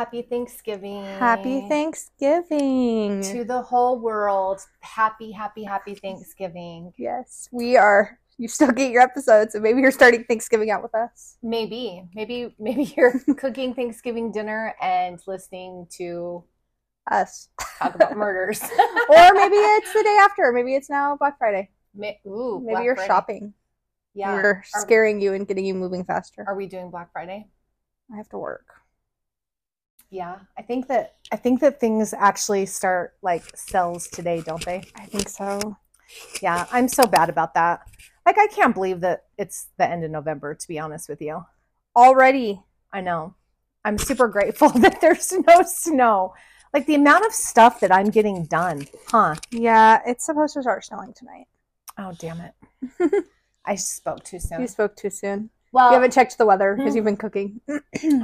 Happy Thanksgiving. Happy Thanksgiving. To the whole world. Happy, happy, happy Thanksgiving. yes, we are. You still get your episodes, so maybe you're starting Thanksgiving out with us. Maybe, maybe, maybe you're cooking Thanksgiving dinner and listening to Us. talk about murders. or maybe it's the day after. Maybe it's now Black Friday. Ma- Ooh, Maybe Black you're Friday. shopping. Yeah. We're scaring you and getting you moving faster. Are we doing Black Friday? I have to work. Yeah, I think that I think that things actually start like sales today, don't they? I think so. Yeah, I'm so bad about that. Like I can't believe that it's the end of November to be honest with you. Already. I know. I'm super grateful that there's no snow. Like the amount of stuff that I'm getting done. Huh. Yeah, it's supposed to start snowing tonight. Oh, damn it. I spoke too soon. You spoke too soon. well, you haven't checked the weather because mm. you've been cooking.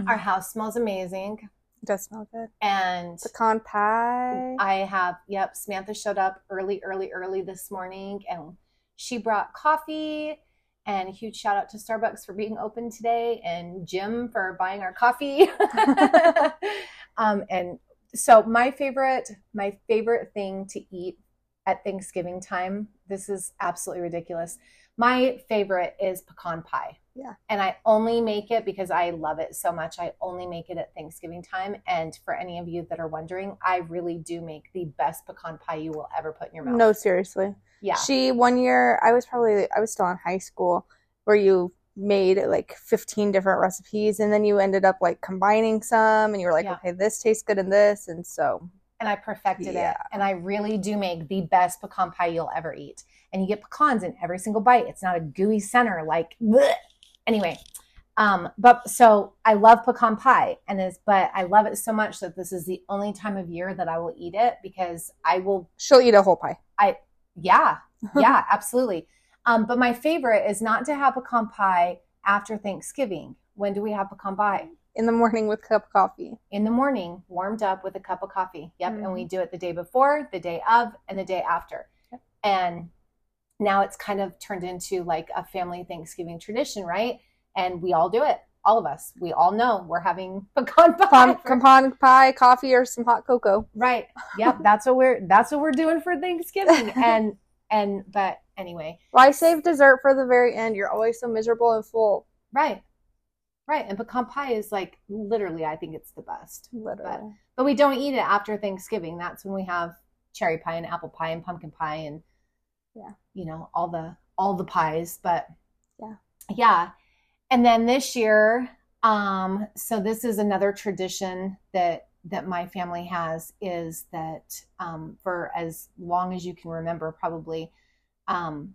our house smells amazing. Does smell good. And Pecan pie. I have, yep, Samantha showed up early, early, early this morning and she brought coffee. And a huge shout out to Starbucks for being open today and Jim for buying our coffee. um, and so my favorite, my favorite thing to eat at Thanksgiving time, this is absolutely ridiculous. My favorite is pecan pie. Yeah. And I only make it because I love it so much. I only make it at Thanksgiving time. And for any of you that are wondering, I really do make the best pecan pie you will ever put in your mouth. no, seriously. Yeah. She one year I was probably I was still in high school where you made like 15 different recipes and then you ended up like combining some and you were like Yeah. okay this tastes good in this and so and I perfected it. And I really do make the best pecan pie you'll ever eat. And you get pecans in every single bite. It's not a gooey center like bleh. anyway. Um, but so I love pecan pie and is but I love it so much that this is the only time of year that I will eat it because I will she'll eat a whole pie. I yeah, yeah, absolutely. Um, but my favorite is not to have pecan pie after Thanksgiving. When do we have pecan pie? In the morning with a cup of coffee. in the morning, warmed up with a cup of coffee. Yep. And Mm-hmm. we do it the day before, the day of, and the day after. Yep. And now it's kind of turned into like a family Thanksgiving tradition, right? And we all do it. All of us. We all know we're having pecan pie. Pecan pie, coffee, or some hot cocoa. right. Yep. That's what we're that's what we're doing for Thanksgiving. And and but anyway, Why save dessert for the very end? You're always so miserable and full. right. Right. And pecan pie is like literally I think it's the best. Literally. but we don't eat it after Thanksgiving. That's when we have cherry pie and apple pie and pumpkin pie and Yeah. you know all the all the pies. But Yeah. yeah. And then this year, um, so this is another tradition that that my family has is that um, for as long as you can remember, probably um,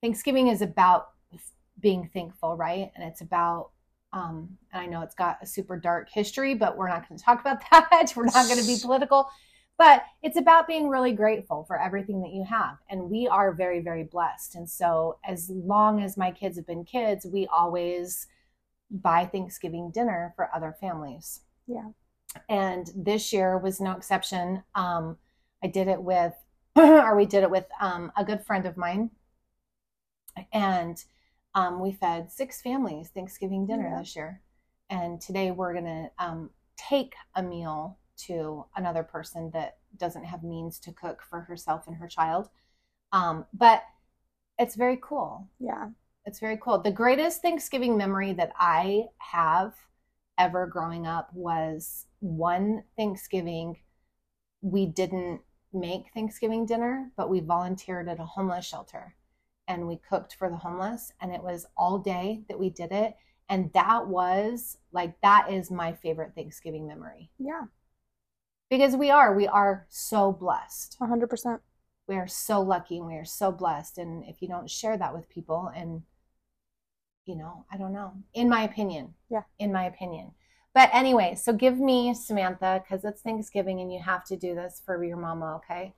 Thanksgiving is about being thankful, right? And it's about um, and I know it's got a super dark history, but we're not going to talk about that. We're not going to be political. But it's about being really grateful for everything that you have. And we are very, very blessed. And so, as long as my kids have been kids, we always buy Thanksgiving dinner for other families. Yeah. And this year was no exception. Um, I did it with, or we did it with um, a good friend of mine. And um, we fed six families Thanksgiving dinner Yeah. this year. And today we're going to um, take a meal to another person that doesn't have means to cook for herself and her child. Um, but it's very cool. Yeah. It's very cool. The greatest Thanksgiving memory that I have ever growing up was one Thanksgiving. We didn't make Thanksgiving dinner, but we volunteered at a homeless shelter and we cooked for the homeless. And it was all day that we did it. And that was like, that is my favorite Thanksgiving memory Yeah. because we are, we are so blessed. 100%. We are so lucky and we are so blessed. And if you don't share that with people, and you know, I don't know, in my opinion. Yeah. In my opinion. But anyway, so give me Samantha, because it's Thanksgiving and you have to do this for your mama, okay?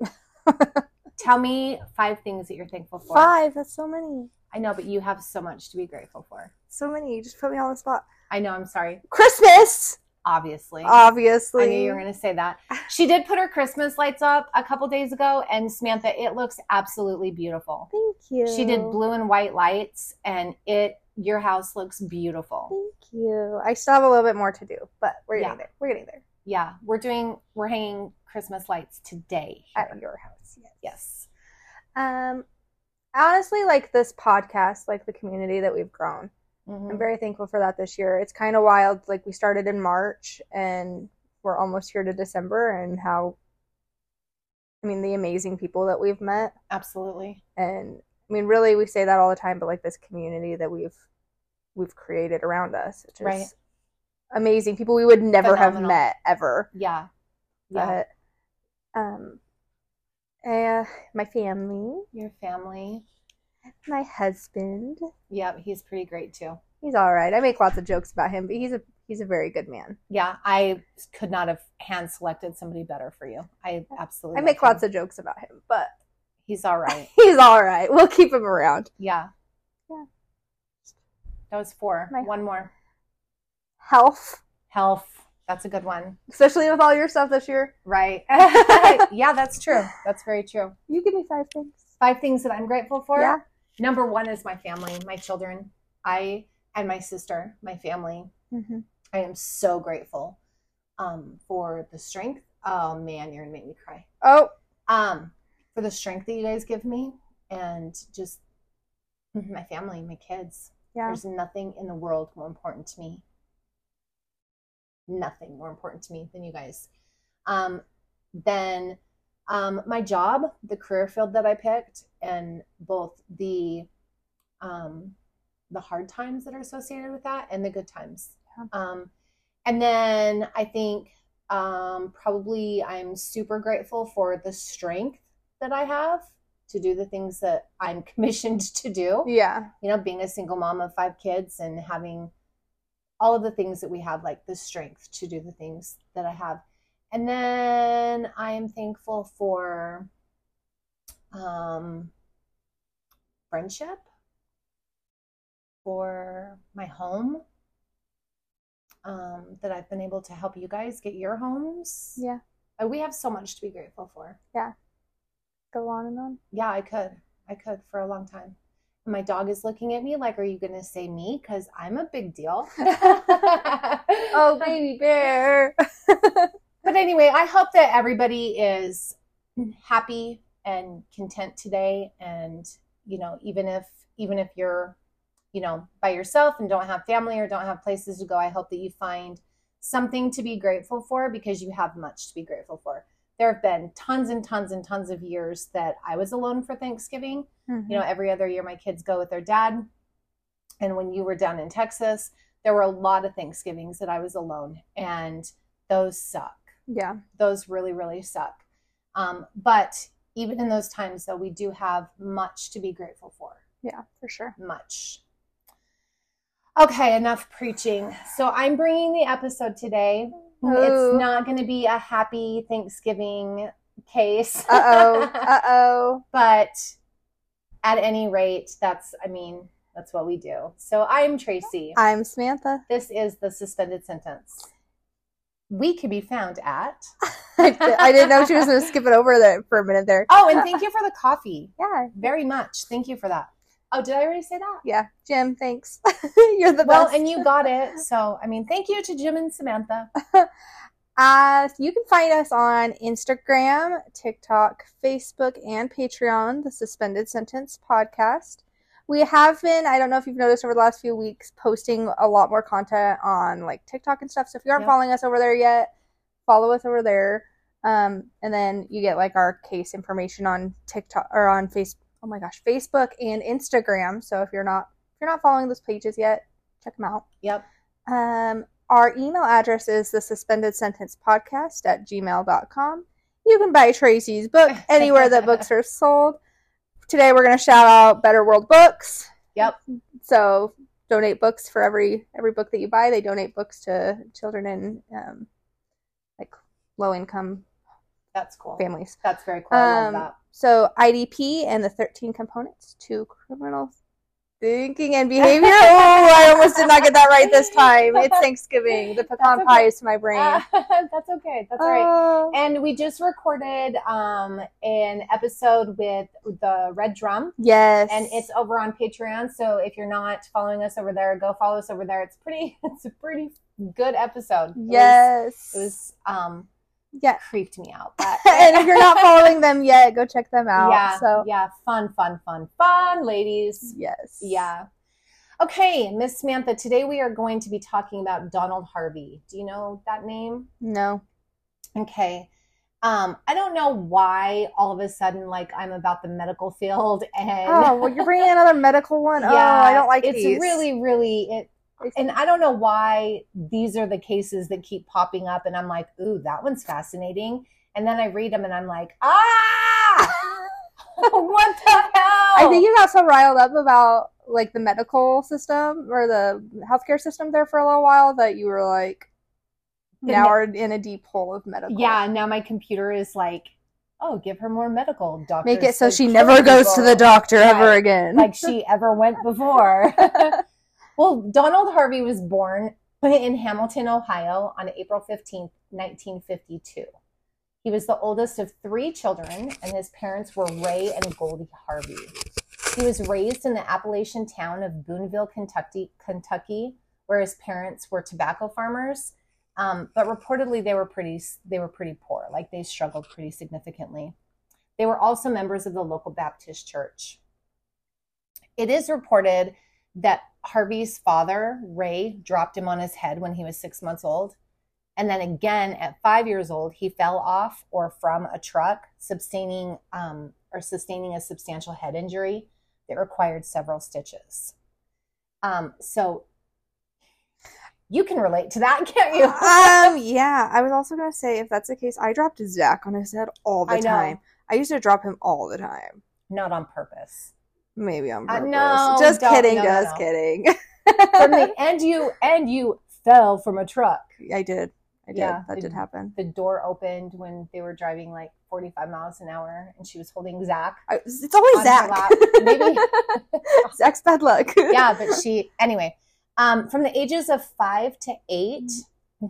Tell me five things that you're thankful for. Five. That's so many. I know, but you have so much to be grateful for. So many. You just put me on the spot. I know, I'm sorry. Christmas, Obviously. obviously. I knew you were going to say that. She did put her Christmas lights up a couple days ago, and Samantha, it looks absolutely beautiful. Thank you. She did blue and white lights, and it your house looks beautiful. Thank you. I still have a little bit more to do, but we're getting Yeah. there. We're getting there. Yeah, we're doing we're hanging Christmas lights today. at your house. Yes. Yes. Um, honestly, like this podcast, like the community that we've grown, Mhm. I'm very thankful for that this year. It's kind of wild. Like we started in March and we're almost here to December, and how, I mean, the amazing people that we've met, Absolutely. and I mean, really, we say that all the time, but like this community that we've we've created around us, it's just Right. Amazing people we would never have met ever. Yeah. Yeah. But um, uh, my family, Your family. my husband, Yeah, he's pretty great too. he's all right. I make lots of jokes about him, but he's a he's a very good man. Yeah, I could not have hand selected somebody better for you. I absolutely. I make lots of jokes about him, but He's all right. he's all right. We'll keep him around. Yeah. Yeah. That was four. My- One more. Health, Health. That's a good one. especially with all your stuff this year. Right. yeah, that's true. That's very true. You give me five things. Five things that I'm grateful for. Yeah. Number one is my family, my children. I and my sister, my family. Mm-hmm. I am so grateful um, for the strength. Oh man, you're gonna make me cry. Oh, Um, for the strength that you guys give me, and just my family, my kids. yeah. There's nothing in the world more important to me. Nothing more important to me than you guys. Um, then um, my job, the career field that I picked, and both the um, the hard times that are associated with that and the good times. Um, and then I think um, probably I'm super grateful for the strength that I have to do the things that I'm commissioned to do Yeah. you know, being a single mom of five kids and having all of the things that we have, like the strength to do the things that I have. And then I am thankful for um, friendship, for my home, um, that I've been able to help you guys get your homes. Yeah. Uh, We have so much to be grateful for. Yeah. Go on and on. Yeah, I could. I could for a long time. My dog is looking at me like, are you going to say me? Because I'm a big deal. Oh, baby bear. But anyway, I hope that everybody is happy and content today. And, you know, even if, even if you're, you know, by yourself and don't have family or don't have places to go, I hope that you find something to be grateful for because you have much to be grateful for. There have been tons and tons and tons of years that I was alone for Thanksgiving. you know every other year my kids go with their dad. And when you were down in texas there were a lot of thanksgivings that i was alone and those suck. Yeah. those really really suck. Um, but even in those times though we do have much to be grateful for. Yeah, for sure. much. Okay enough preaching. So i'm bringing the episode today Ooh. it's not going to be a happy thanksgiving case Uh oh. Uh oh. but at any rate that's i mean that's what we do so i'm tracy I'm Samantha. this is the suspended sentence we can be found at I, I didn't know she was going to skip it over there for a minute there. oh and thank you for the coffee Yeah. very much thank you for that oh did i already say that Yeah. Jim, thanks. You're the well best. and you got it so i mean thank you to jim and samantha Uh, you can find us on Instagram, TikTok, Facebook, and Patreon, the Suspended Sentence Podcast. We have been, I don't know if you've noticed over the last few weeks, posting a lot more content on like TikTok and stuff. So if you aren't Yep. following us over there yet, follow us over there. Um, and then you get like our case information on TikTok or on face. Oh my gosh, Facebook and Instagram. So if you're not if you're not following those pages yet, check them out. yep Um, our email address is the suspended sentence podcast at gmail.com. You can buy Tracy's book anywhere that books are sold. Today we're going to shout out Better World Books. yep So donate books for every every book that you buy. They donate books to children in um, like low income that's cool families. that's very cool i love Um, that So IDP and the 13 components to criminal Thinking and behavior. Oh, I almost did not get that right this time. It's Thanksgiving. The pecan okay. pie is to my brain. Uh, that's okay. That's all right. Uh, And we just recorded um, an episode with the Red Drum, yes. and it's over on Patreon. So if you're not following us over there, go follow us over there. It's pretty. It's a pretty good episode. It was- yes. it was um, yeah. creeped me out. But and if you're not following them yet, go check them out. yeah, So yeah, fun, fun, fun, fun, ladies. yes. Yeah. Okay, Miss Samantha. Today we are going to be talking about Donald Harvey. Do you know that name? No. Okay. Um, I don't know why all of a sudden, like I'm about the medical field, and Oh, well, you're bringing another medical one. oh, I don't like it. it's these. really, really it. And I don't know why these are the cases that keep popping up, and I'm like, ooh, that one's fascinating. And then I read them, and I'm like, ah, what the hell? I think you got so riled up about like the medical system or the healthcare system there for a little while that you were like, now we're in a deep hole of medical. yeah. Now my computer is like, oh, give her more medical. Doctor Make it so she never goes to the doctor ever again. like she ever went before. well, Donald Harvey was born in Hamilton, Ohio on April 15th, 1952. He was the oldest of three children, and his parents were Ray and Goldie Harvey. He was raised in the Appalachian town of Boonville, Kentucky, Kentucky, where his parents were tobacco farmers. Um, but reportedly, they were pretty they were pretty poor. Like they struggled pretty significantly. They were also members of the local Baptist church. It is reported that Harvey's father, Ray, dropped him on his head when he was six months old. And then again, at five years old, he fell off or from a truck, sustaining um, or sustaining a substantial head injury that required several stitches. Um, so you can relate to that, can't you? um, yeah. I was also gonna say if that's the case, I dropped Zach on his head all the I time. I used to drop him all the time. Not on purpose. Maybe on Uh, no, just kidding. no, just no. kidding. From the, and you and you fell from a truck. I did. I did. Yeah, that it- did happen. the door opened when they were driving like 45 miles an hour and she was holding Zach. I, it's always Zach. Maybe. Zach's bad luck. Yeah, but she, anyway, um, from the ages of five to eight,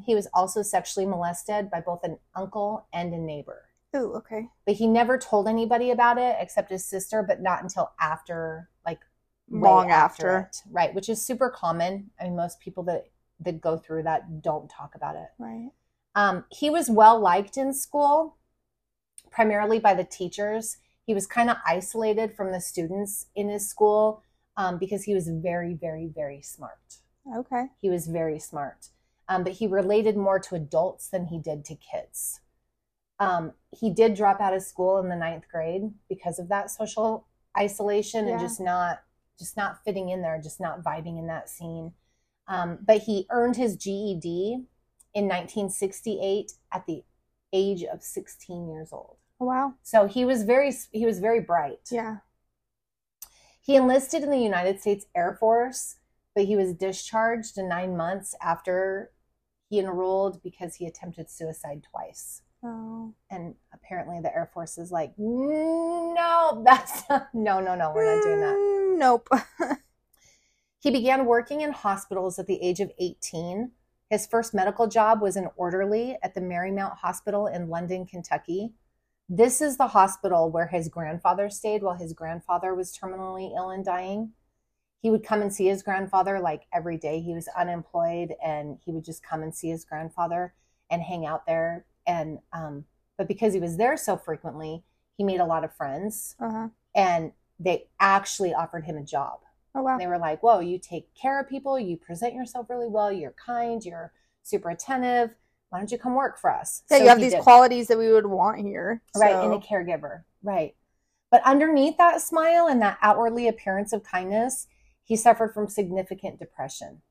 he was also sexually molested by both an uncle and a neighbor. Ooh, okay. But he never told anybody about it except his sister, but not until after, like, Long after. it. Right, which is super common. I mean, most people that, that go through that don't talk about it. Right. Um, he was well liked in school, primarily by the teachers. He was kind of isolated from the students in his school um, because he was very, very, very smart. Okay. He was very smart, um, but he related more to adults than he did to kids. Um, he did drop out of school in the ninth grade because of that social isolation and just not just not fitting in there, just not vibing in that scene. Um, but he earned his GED in 1968 at the age of 16 years old. Oh, wow. So he was very he was very bright. Yeah. He enlisted in the United States Air Force, but he was discharged in 9 months after he enrolled because he attempted suicide twice. Oh. And apparently the Air Force is like, "No, that's not, no, no, no, we're not doing that." Mm, Nope. He began working in hospitals at the age of 18. His first medical job was an orderly at the Marymount Hospital in London, Kentucky. This is the hospital where his grandfather stayed while his grandfather was terminally ill and dying. He would come and see his grandfather like every day. He was unemployed and he would just come and see his grandfather and hang out there. And, um, but because he was there so frequently, he made a lot of friends Uh-huh. and they actually offered him a job. Oh, wow. They were like, whoa, you take care of people, you present yourself really well, you're kind, you're super attentive. Why don't you come work for us? Yeah, So you have these did. qualities that we would want here. Right, so- and a caregiver. Right. But underneath that smile and that outwardly appearance of kindness, he suffered from significant depression.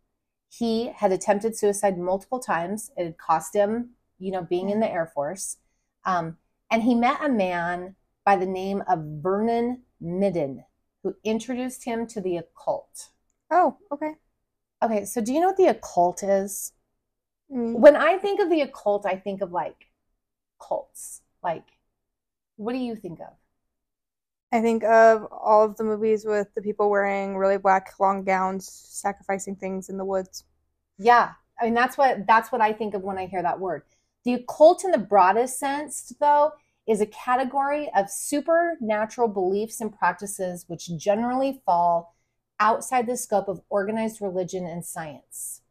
He had attempted suicide multiple times. It had cost him, you know, being in the Air Force. Um, and he met a man by the name of Vernon Midden, who introduced him to the occult. Oh, okay. Okay, so do you know what the occult is? Mm. When I think of the occult, I think of like cults. Like, what do you think of? I think of all of the movies with the people wearing really black long gowns, sacrificing things in the woods. Yeah. I mean that's what that's what I think of when I hear that word. The occult in the broadest sense, though, is a category of supernatural beliefs and practices which generally fall outside the scope of organized religion and science.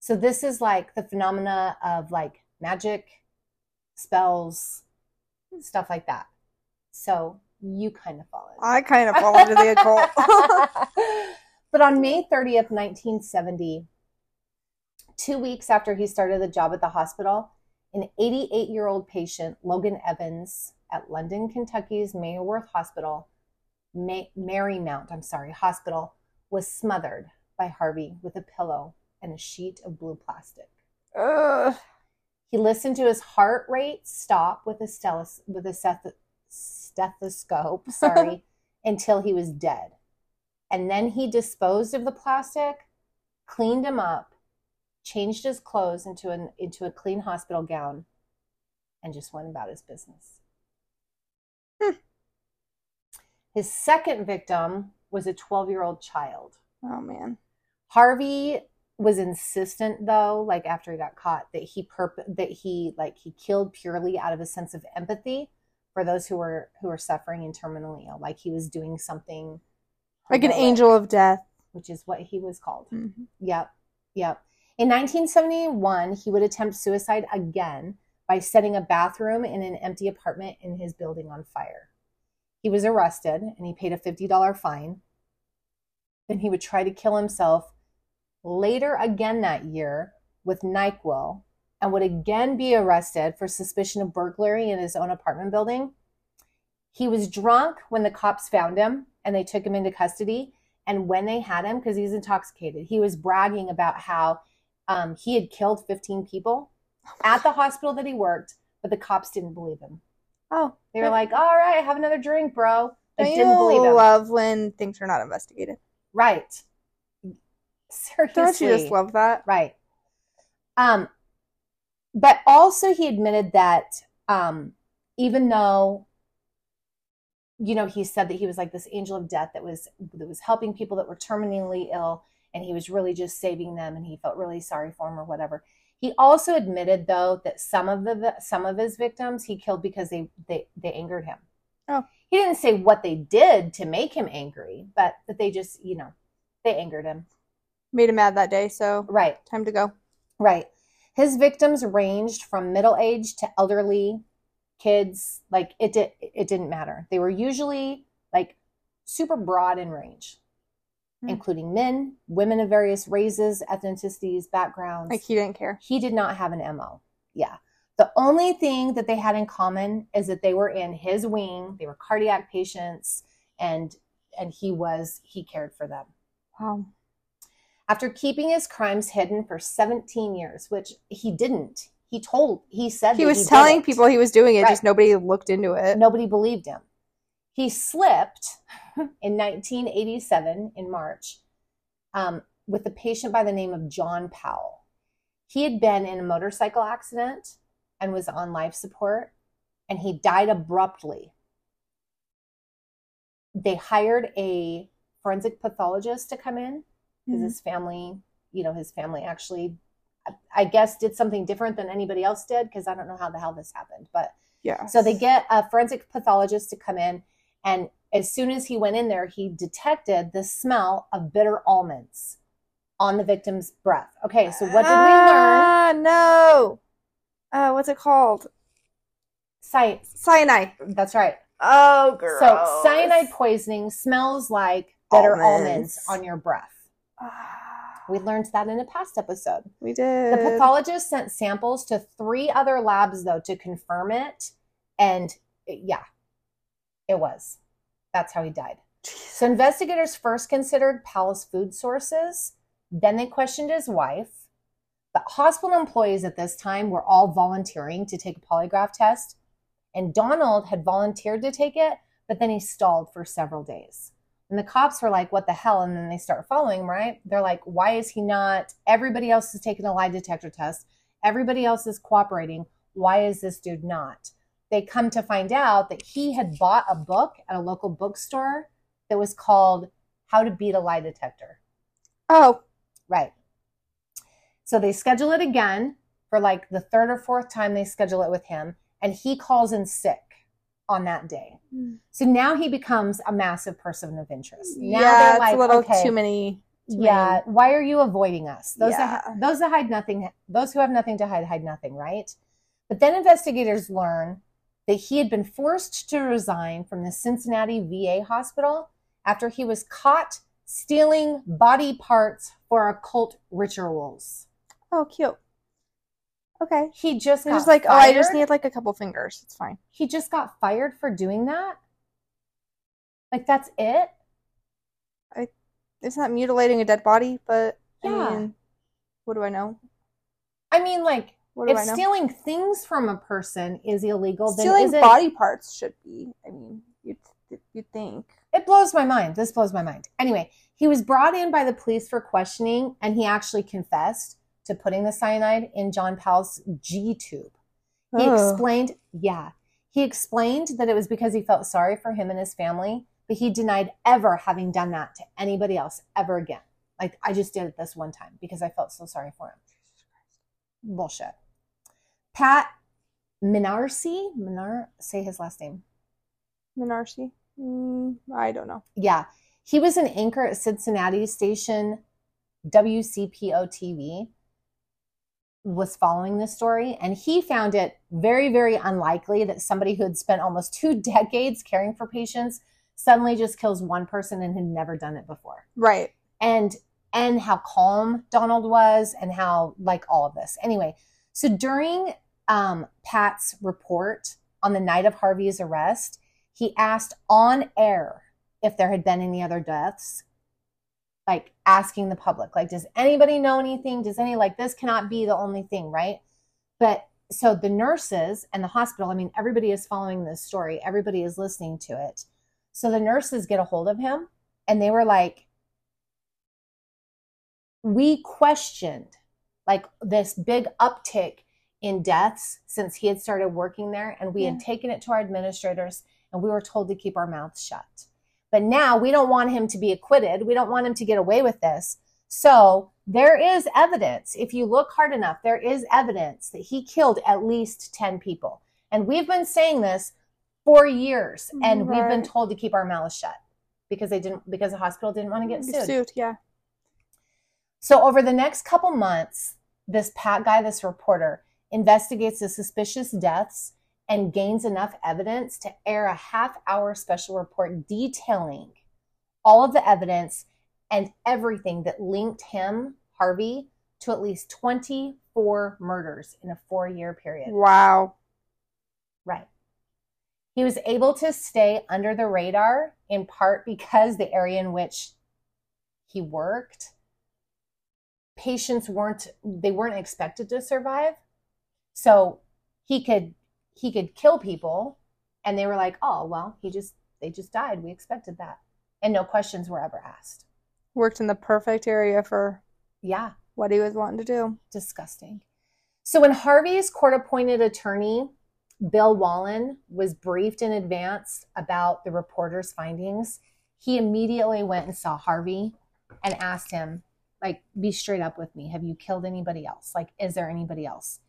So this is like the phenomena of like magic, spells, stuff like that. So you kind of fall in. I kind of fall into the occult. but on May 30th, 1970, two weeks after he started the job at the hospital, an 88 year old patient, Logan Evans, at London, Kentucky's Mayorworth Hospital, May- Marymount, I'm sorry, hospital, was smothered by Harvey with a pillow and a sheet of blue plastic. Ugh. He listened to his heart rate stop with a, with a steth- stethoscope, sorry, until he was dead. And then he disposed of the plastic, cleaned him up, changed his clothes into an into a clean hospital gown, and just went about his business. Hmm. His second victim was a 12 year old child. Oh man. Harvey was insistent though, like after he got caught, that he perp- that he like he killed purely out of a sense of empathy for those who were who were suffering and terminally ill, like he was doing something Like an angel of death. which is what he was called. Mm-hmm. Yep, yep. In 1971, he would attempt suicide again by setting a bathroom in an empty apartment in his building on fire. He was arrested and he paid a $50 fine. Then he would try to kill himself later again that year with NyQuil and would again be arrested for suspicion of burglary in his own apartment building. He was drunk when the cops found him and they took him into custody. And when they had him, because he's intoxicated, he was bragging about how um, he had killed 15 people at the hospital that he worked, but the cops didn't believe him. Oh. They were like, all right, have another drink, bro. Don't didn't believe him. love when things are not investigated? right. Seriously. Don't you just love that? Right. Um, but also he admitted that um, even though you know he said that he was like this angel of death that was that was helping people that were terminally ill and he was really just saving them and he felt really sorry for them or whatever he also admitted though that some of the some of his victims he killed because they they, they angered him Oh. he didn't say what they did to make him angry but that they just you know they angered him Made him mad that day, so right time to go. Right. His victims ranged from middle age to elderly kids. Like it did it didn't matter. They were usually like super broad in range, Hmm. including men, women of various races, ethnicities, backgrounds. Like he didn't care. he did not have an MO. Yeah. The only thing that they had in common is that they were in his wing. They were cardiac patients and and he was he cared for them. Wow. After keeping his crimes hidden for 17 years, which he didn't. He told, he said He was did telling people he was doing it, Right. just nobody looked into it. Nobody believed him. He slipped in 1987 in March um, with a patient by the name of John Powell. He had been in a motorcycle accident and was on life support, and he died abruptly. They hired a forensic pathologist to come in because Mhm. his family, you know, his family actually, I- I guess, did something different than anybody else did because I don't know how the hell this happened, but Yeah. so they get a forensic pathologist to come in, and as soon as he went in there, he detected the smell of bitter almonds on the victim's breath. Okay, so what did we learn? Ah, no. Uh, what's it called? Science. Cyanide. That's right. Oh, girl. So cyanide poisoning smells like bitter almonds. Almonds. on your breath. We learned that in a past episode. we did. The pathologist sent samples to three other labs though to confirm it, and it- yeah, it was. That's how he died. So investigators first considered Powell's food sources, then they questioned his wife. But hospital employees at this time were all volunteering to take a polygraph test, and Donald had volunteered to take it, but then he stalled for several days. And the cops were like, what the hell? And then they start following, right? They're like, why is he not? Everybody else is taking a lie detector test. Everybody else is cooperating. Why is this dude not? They come to find out that he had bought a book at a local bookstore that was called How to Beat a Lie Detector. Oh, Right. So they schedule it again for like the third or fourth time they schedule it with him, and he calls in sick on that day. Mm. So now he becomes a massive person of interest. Now yeah, they're like, a little okay, too many. too yeah, why are you avoiding us? Those that those that hide nothing, those who have nothing to hide hide nothing, right? But then investigators learn that he had been forced to resign from the Cincinnati VA hospital after he was caught stealing body parts for occult rituals. Oh, cute. Okay. He just got was like, oh, I just need like a couple fingers. It's fine. he just got fired for doing that. Like that's it? I. It's not mutilating a dead body, but I Yeah. mean, what do I know? I mean, like What if stealing things from a person is illegal, then Stealing isn't body parts should be. I mean, you'd you'd think. it blows my mind. This blows my mind. Anyway, he was brought in by the police for questioning and he actually confessed to putting the cyanide in John Powell's G tube. He Ugh. explained, yeah, he explained that it was because he felt sorry for him and his family, but he denied ever having done that to anybody else ever again. Like, I just did it this one time because I felt so sorry for him. Bullshit. Pat Minarsi, Minar, say his last name. Minarsi? Mm, I don't know. Yeah. He was an anchor at Cincinnati station WCPO TV was following this story and he found it very very unlikely that somebody who had spent almost two decades caring for patients suddenly just kills one person and had never done it before Right. and and how calm Donald was and how like all of this. Anyway, so during um, Pat's report on the night of Harvey's arrest, he asked on air if there had been any other deaths, like asking the public, like, does anybody know anything? Does any like this cannot be the only thing, right? But so the nurses and the hospital, I mean, everybody is following this story, everybody is listening to it. So the nurses get a hold of him and they were like, we questioned like this big uptick in deaths since he had started working there and we had taken it to our administrators and we were told to keep our mouths shut. But now we don't want him to be acquitted. We don't want him to get away with this. So there is evidence. If you look hard enough there is evidence that he killed at least 10 people. And we've been saying this for years and we've been told to keep our mouths shut because they didn't because the hospital didn't want to get sued. Suit, yeah. so over the next couple months, this Pat guy, this reporter, investigates the suspicious deaths and gains enough evidence to air a half hour special report detailing all of the evidence and everything that linked him, Harvey, to at least 24 murders in a four year period. Wow. Right. He was able to stay under the radar in part because the area in which he worked, patients weren't they weren't expected to survive. So he could he could kill people and they were like, "Oh, well, he just they just died. We expected that." And no questions were ever asked. Worked in the perfect area for Yeah. what he was wanting to do. disgusting. So when Harvey's court appointed attorney, Bill Whalen, was briefed in advance about the reporter's findings, he immediately went and saw Harvey and asked him, like, be straight up with me. Have you killed anybody else? Like, is there anybody else?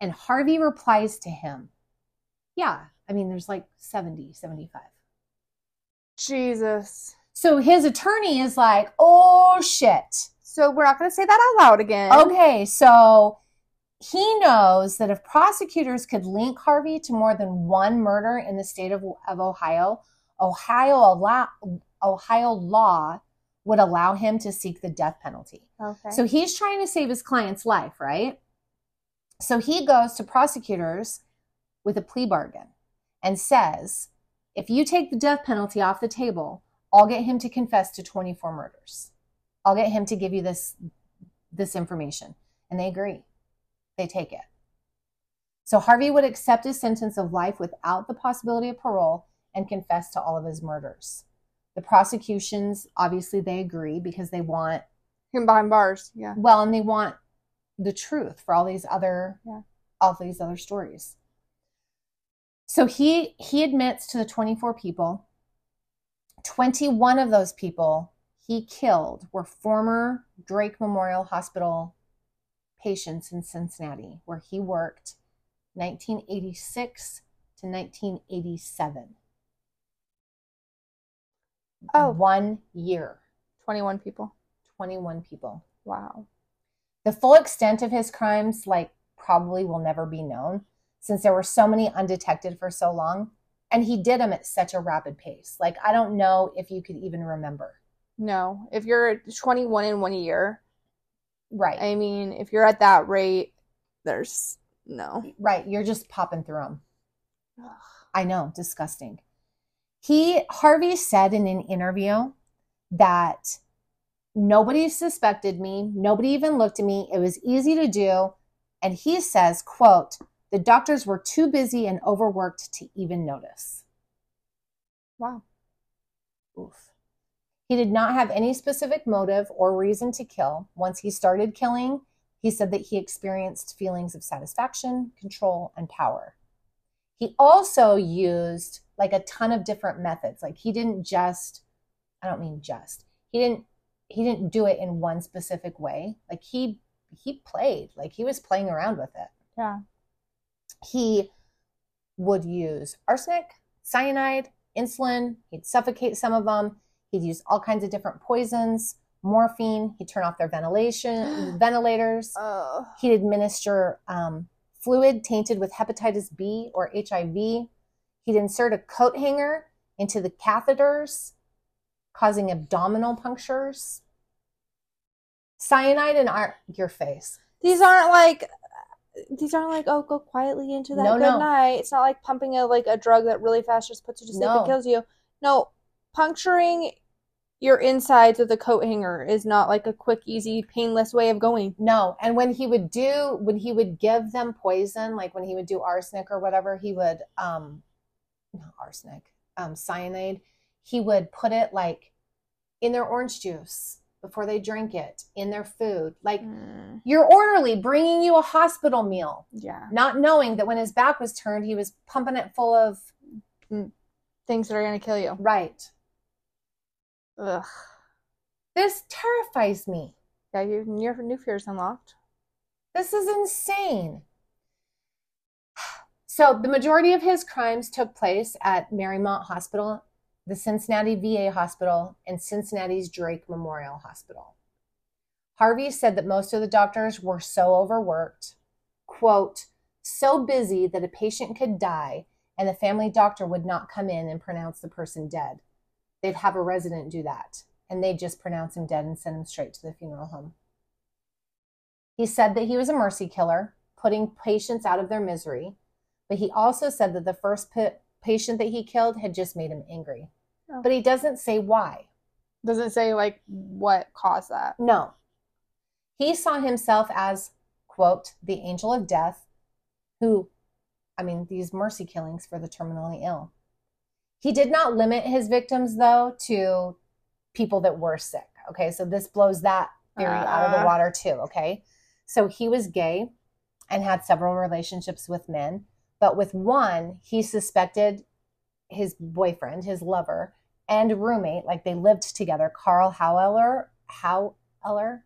And Harvey replies to him, yeah, I mean, there's like 70, 75. Jesus. So his attorney is like, oh shit. So we're not going to say that out loud again. Okay, so he knows that if prosecutors could link Harvey to more than one murder in the state of, of Ohio, Ohio allow, Ohio law would allow him to seek the death penalty. Okay. So he's trying to save his client's life, right? So he goes to prosecutors with a plea bargain and says, if you take the death penalty off the table, I'll get him to confess to 24 murders. I'll get him to give you this this information. And they agree. They take it. So Harvey would accept his sentence of life without the possibility of parole and confess to all of his murders. The prosecutions obviously they agree because they want him behind bars. Yeah. well, and they want the truth for all these other Yeah. all these other stories. So he he admits to the 24 people. 21 of those people he killed were former Drake Memorial Hospital patients in Cincinnati, where he worked 1986 to 1987. Oh. One year, 21 people. 21 people. Wow. The full extent of his crimes, like, probably will never be known since there were so many undetected for so long. And he did them at such a rapid pace. Like, I don't know if you could even remember. No. If you're 21 in one year, Right. I mean, if you're at that rate, there's no. right. You're just popping through them. I know, disgusting. He Harvey said in an interview that nobody suspected me, nobody even looked at me. It was easy to do, and he says, quote, "The doctors were too busy and overworked to even notice." Wow. Oof. He did not have any specific motive or reason to kill. Once he started killing, he said that he experienced feelings of satisfaction, control, and power. He also used like a ton of different methods. Like he didn't just I don't mean just. He didn't he didn't do it in one specific way. Like he he played, like he was playing around with it. Yeah. He would use arsenic, cyanide, insulin, he'd suffocate some of them. He'd use all kinds of different poisons, morphine. He'd turn off their ventilation ventilators. Oh. He'd administer um, fluid tainted with hepatitis B or HIV. He'd insert a coat hanger into the catheters, causing abdominal punctures. Cyanide in our, your face. These aren't like these aren't like oh go quietly into that No, good no. night. It's not like pumping a like a drug that really fast just puts you to sleep No. and kills you. No, puncturing your insides with a coat hanger is not like a quick, easy, painless way of going. No, and when he would do when he would give them poison, like when he would do arsenic or whatever, he would um not arsenic, um cyanide, he would put it like in their orange juice before they drink it, in their food. Like Mm, your orderly bringing you a hospital meal, yeah, not knowing that when his back was turned, he was pumping it full of things that are gonna kill you. right. Ugh. This terrifies me. Yeah, your your new fears unlocked. This is insane. So, the majority of his crimes took place at Marymount Hospital, the Cincinnati VA Hospital, and Cincinnati's Drake Memorial Hospital. Harvey said that most of the doctors were so overworked, quote, so busy that a patient could die and the family doctor would not come in and pronounce the person dead. They'd have a resident do that, and they'd just pronounce him dead and send him straight to the funeral home. He said that he was a mercy killer, putting patients out of their misery, but he also said that the first patient that he killed had just made him angry. Oh. But he doesn't say why. Doesn't say like what caused that. No. He saw himself as, quote, the angel of death, who, I mean, these mercy killings for the terminally ill. He did not limit his victims, though, to people that were sick. Okay, so this blows that theory out of the Uh. water, too. Okay, so he was gay and had several relationships with men, but with one, he suspected his boyfriend, his lover, and roommate, like they lived together, Carl Hoeweler, Hoeweler,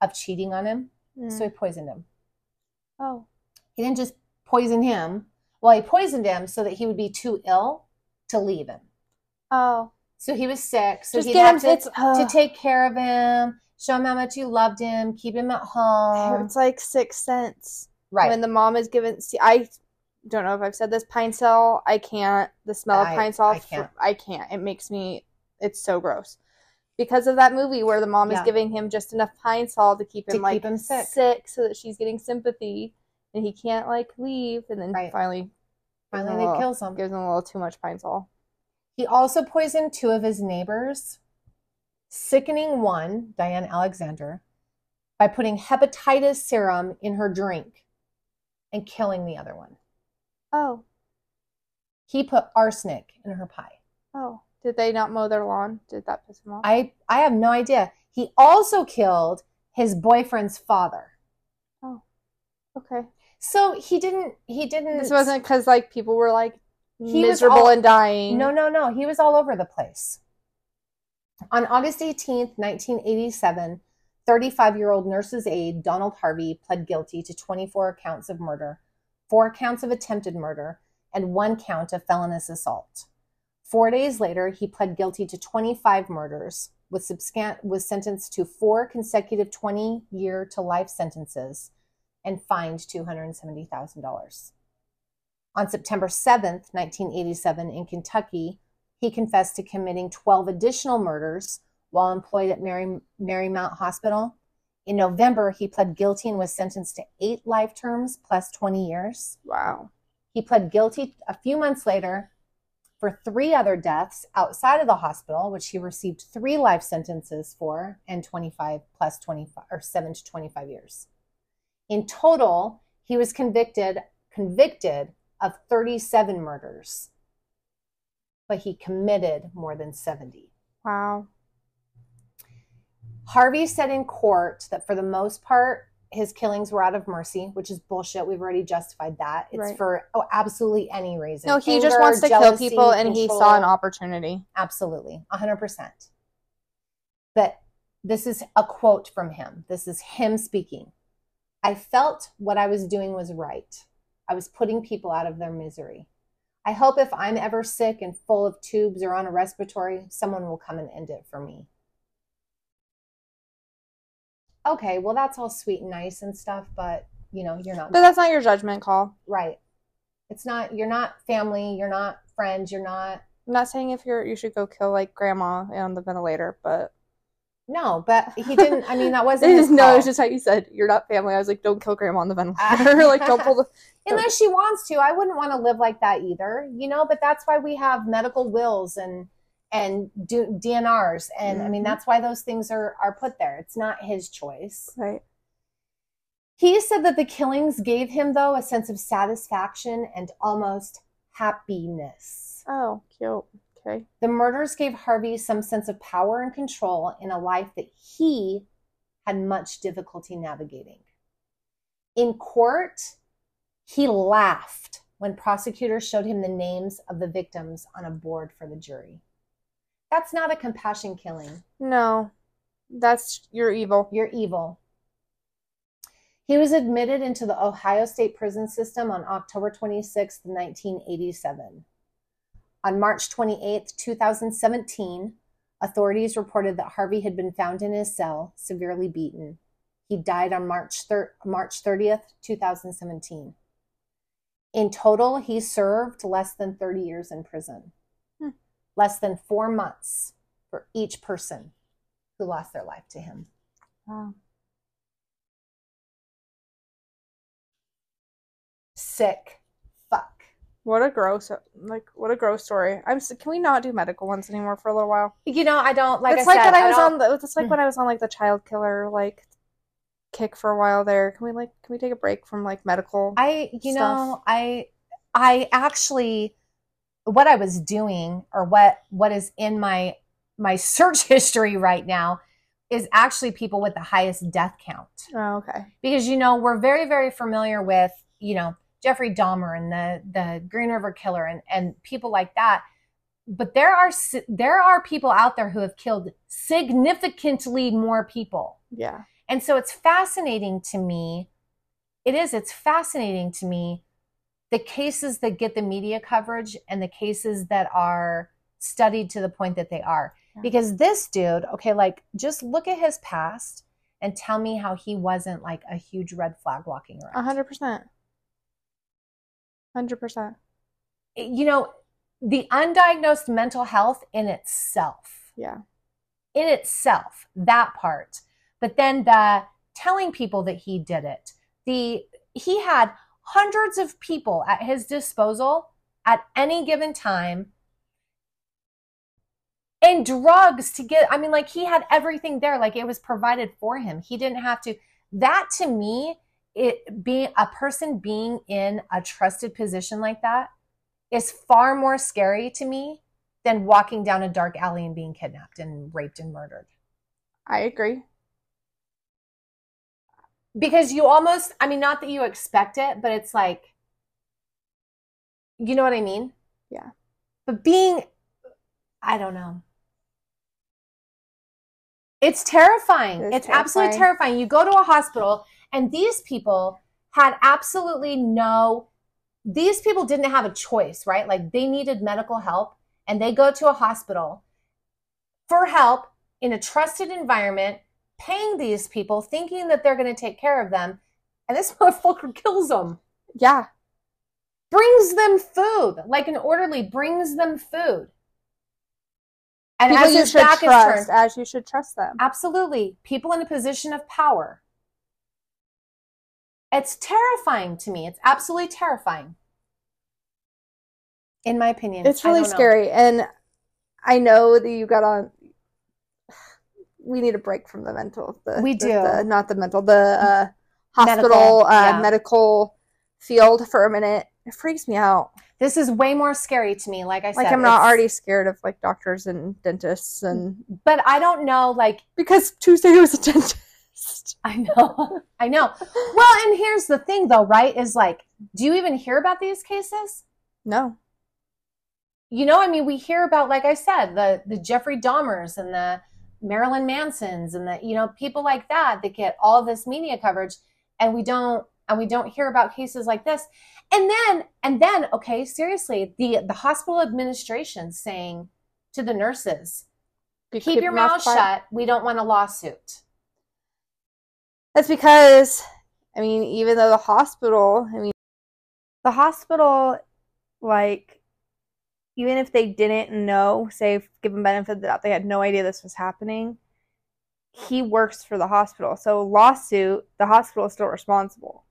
of cheating on him. Mm. So he poisoned him. oh, He didn't just poison him. Well, he poisoned him so that he would be too ill to leave him. oh, So he was sick. So just he'd have to, to take care of him, show him how much you loved him, keep him at home. It's like Sixth Sense. Right. When the mom is given, see, I don't know if I've said this. Pine sol, I can't. The smell of pine sol, I can't. I can't. It makes me. It's so gross. Because of that movie where the mom is giving him just enough pine sol to keep him To like keep him sick. so that she's getting sympathy, and he can't like leave, and then Right. finally, Finally, gives him a they little- kills him. gives him a little too much pine sol. He also poisoned two of his neighbors, sickening one, Diane Alexander, by putting hepatitis serum in her drink and killing the other one. Oh, He put arsenic in her pie. oh, did they not mow their lawn? Did that piss him off? I I have no idea. He also killed his boyfriend's father. Oh. Okay. So he didn't. He didn't. This wasn't because like people were like miserable all- and dying. No, no, no. He was all over the place. On August 18th, 1987, 35 year old nurse's aide Donald Harvey pled guilty to 24 counts of murder, four counts of attempted murder, and one count of felonious assault. Four days later, he pled guilty to 25 murders, was, was sentenced to four consecutive 20 year to life sentences, and fined $270,000. On September 7th, 1987, in Kentucky, he confessed to committing 12 additional murders while employed at Mary, Marymount Hospital. In November, he pled guilty and was sentenced to eight life terms plus 20 years. Wow. He pled guilty a few months later for three other deaths outside of the hospital, which he received three life sentences for and 25 plus 25 or 7 to 25 years. In total, he was convicted convicted of 37 murders, but he committed more than 70. Wow. Harvey said in court that for the most part, his killings were out of mercy, which is bullshit. We've already justified that. It's Right. for oh, absolutely any reason. No, he just wants to kill people and he saw an opportunity. Absolutely, 100%. But this is a quote from him. This is him speaking. I felt what I was doing was right. I was putting people out of their misery. I hope if I'm ever sick and full of tubes or on a respiratory, someone will come and end it for me. Okay, well, that's all sweet and nice and stuff, but you know, you're not But that's not your judgment call. right. It's not, you're not family, you're not friends, you're not I'm not saying if you're you should go kill like grandma on the ventilator, but No, but he didn't. I mean, that wasn't his no, it's just how you said you're not family. I was like, don't kill grandma on the ventilator. like, don't pull the. Unless she wants to, I wouldn't want to live like that either. You know, but that's why we have medical wills and and do DNRs, and I mean Mhm. that's why those things are are put there. It's not his choice. Right. He said that the killings gave him though a sense of satisfaction and almost happiness. Oh, cute. Okay. The murders gave Harvey some sense of power and control in a life that he had much difficulty navigating. In court, he laughed when prosecutors showed him the names of the victims on a board for the jury. That's not a compassion killing. No, that's you're evil. You're evil. He was admitted into the Ohio State prison system on October 26, 1987. On March 28, 2017, authorities reported that Harvey had been found in his cell, severely beaten. He died on March, thir- March 30th, 2017. In total, he served less than 30 years in prison. Less than four months for each person who lost their life to him. Wow. Sick. Fuck. What a gross, like, what a gross story. I'm. Can we not do medical ones anymore for a little while? You know, I don't like. it's I like said, when I was don't- on the. It's like when I was on like the child killer like kick for a while there. Can we like? Can we take a break from like medical? I, you stuff. know, I, I actually, what I was doing, or what what is in my my search history right now, is actually people with the highest death count. oh, okay. because you know we're very very familiar with you know Jeffrey Dahmer and the the Green River Killer and and people like that but there are there are people out there who have killed significantly more people Yeah. and so it's fascinating to me it is it's fascinating to me the cases that get the media coverage and the cases that are studied to the point that they are Yeah. because this dude okay like just look at his past and tell me how he wasn't like a huge red flag walking around hundred percent. Hundred percent. Eh, you know the undiagnosed mental health in itself Yeah. in itself that part but then the telling people that he did it the he had hundreds of people at his disposal at any given time. And drugs to get i mean like he had everything there like it was provided for him. He didn't have to that to me it being a person being in a trusted position like that is far more scary to me than walking down a dark alley and being kidnapped and raped and murdered. I agree. Because you almost i mean not that you expect it but it's like you know what i mean? Yeah. but being i don't know. It's terrifying. It it's absolutely terrifying. terrifying. You go to a hospital and these people had absolutely no these people didn't have a choice right? Like they needed medical help and they go to a hospital for help in a trusted environment paying these people thinking that they're going to take care of them and this motherfucker kills them Yeah. brings them food like an orderly brings them food and People as you should back is trust turned as you should trust them. absolutely people in a position of power it's terrifying to me it's absolutely terrifying in my opinion It's really scary. And I know that you got on we need a break from the mental. The, We the- do. the- not the mental, the uh, Medical, hospital, uh, yeah. medical field for a minute. It freaks me out. this is way more scary to me like i said Like I'm not already scared of like doctors and dentists and but i don't know like because Tuesday was a dentist. I know. I know. Well, and here's the thing though, right? Is like, do you even hear about these cases? No. You know, I mean, we hear about, like I said, the the Jeffrey Dahmers and the Marilyn Mansons and the, you know, people like that that get all this media coverage and we don't and we don't hear about cases like this. And then and then, okay, seriously, the the hospital administration saying to the nurses, You keep your mouth quiet. shut. We don't want a lawsuit. That's because, I mean, even though the hospital, I mean, the hospital, like, even if they didn't know, say, given benefit of the doubt, they had no idea this was happening, he works for the hospital. So, lawsuit, the hospital is still responsible.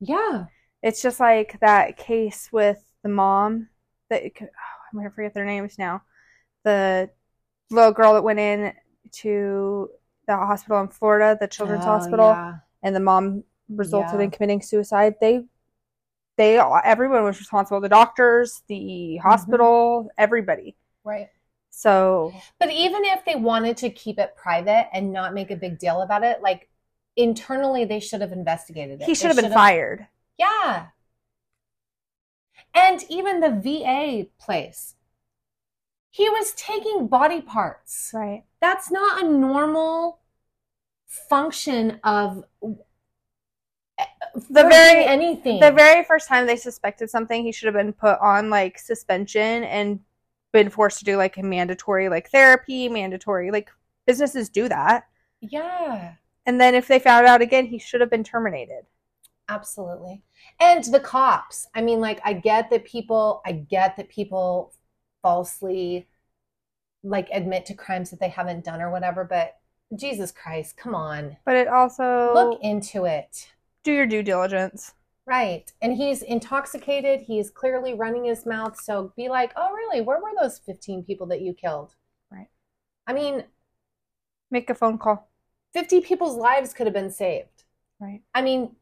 Yeah. It's just like that case with the mom that, oh, I'm going to forget their names now. The little girl that went in to the hospital in Florida, the children's Oh, hospital yeah. and the mom resulted Yeah. in committing suicide they they everyone was responsible the doctors Mm-hmm. the hospital everybody Right. so But even if they wanted to keep it private and not make a big deal about it, like internally they should have investigated it. he should have been fired Yeah. And even the VA place. He was taking body parts. right That's not a normal function of The very- anything. the very first time they suspected something he should have been put on like suspension and been forced to do like a mandatory like therapy mandatory like businesses do that yeah. and then if they found out again he should have been terminated Absolutely. And the cops. I mean, like, I get that people, I get that people falsely like admit to crimes that they haven't done or whatever, but Jesus Christ, come on. but it also Look into it. Do your due diligence Right. And he's intoxicated. He's clearly running his mouth. So be like, oh, really? Where were those 15 people that you killed? Right. I mean, make a phone call 50 people's lives could have been saved. right I mean,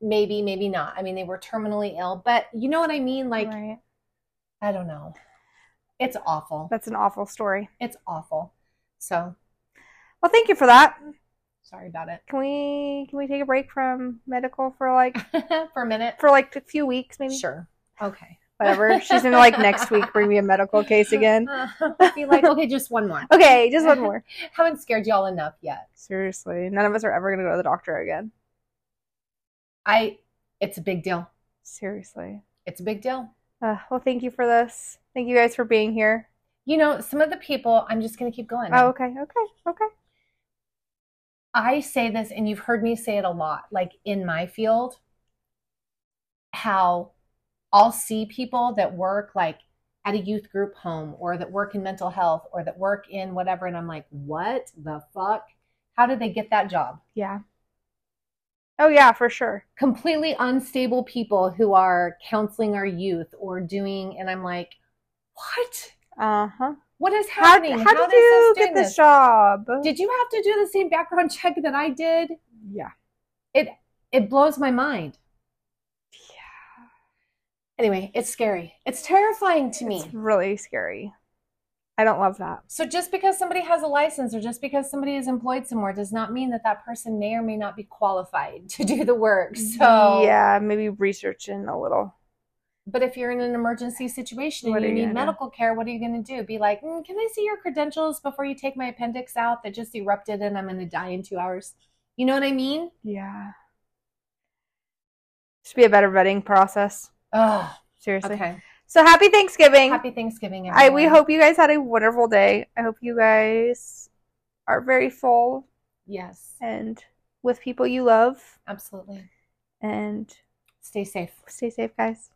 maybe, maybe not. I mean, they were terminally ill, but you know what I mean? Like, right I don't know. It's awful. that's an awful story It's awful. So Well, thank you for that. Sorry about it. Can we can we take a break from medical for like For a minute. for like a few weeks maybe? Sure. Okay. Whatever. She's gonna like next week bring me a medical case again. Be like, okay, just one more. Okay, just one more. Haven't scared y'all enough yet. Seriously, none of us are ever gonna go to the doctor again. I. It's a big deal. Seriously. It's a big deal. Uh, well, thank you for this. Thank you guys for being here. You know, some of the people. I'm just gonna keep going. Oh, okay, okay, okay. I say this, and you've heard me say it a lot, like in my field, how I'll see people that work like at a youth group home or that work in mental health or that work in whatever. And I'm like, what the fuck? How did they get that job? Yeah. Oh yeah, for sure. Completely unstable people who are counseling our youth or doing, and I'm like, what? Uh huh. What is How, happening? how did you this get doing this job? Did you have to do the same background check that I did? yeah. It blows my mind. Yeah. Anyway, it's scary. It's terrifying to me. It's really scary. I don't love that. So just because somebody has a license or just because somebody is employed somewhere does not mean that that person may or may not be qualified to do the work. So yeah, maybe researching a little. But if you're in an emergency situation and you you need gonna do? medical care, what are you going to do? Be like, mm, can I see your credentials before you take my appendix out that just erupted and I'm going to die in two hours? You know what I mean? Yeah. Should be a better vetting process. Ugh. Seriously. Okay. So happy Thanksgiving. Happy Thanksgiving, I we hope you guys had a wonderful day. I hope you guys are very full Yes, and with people you love absolutely. and Stay safe. stay safe guys.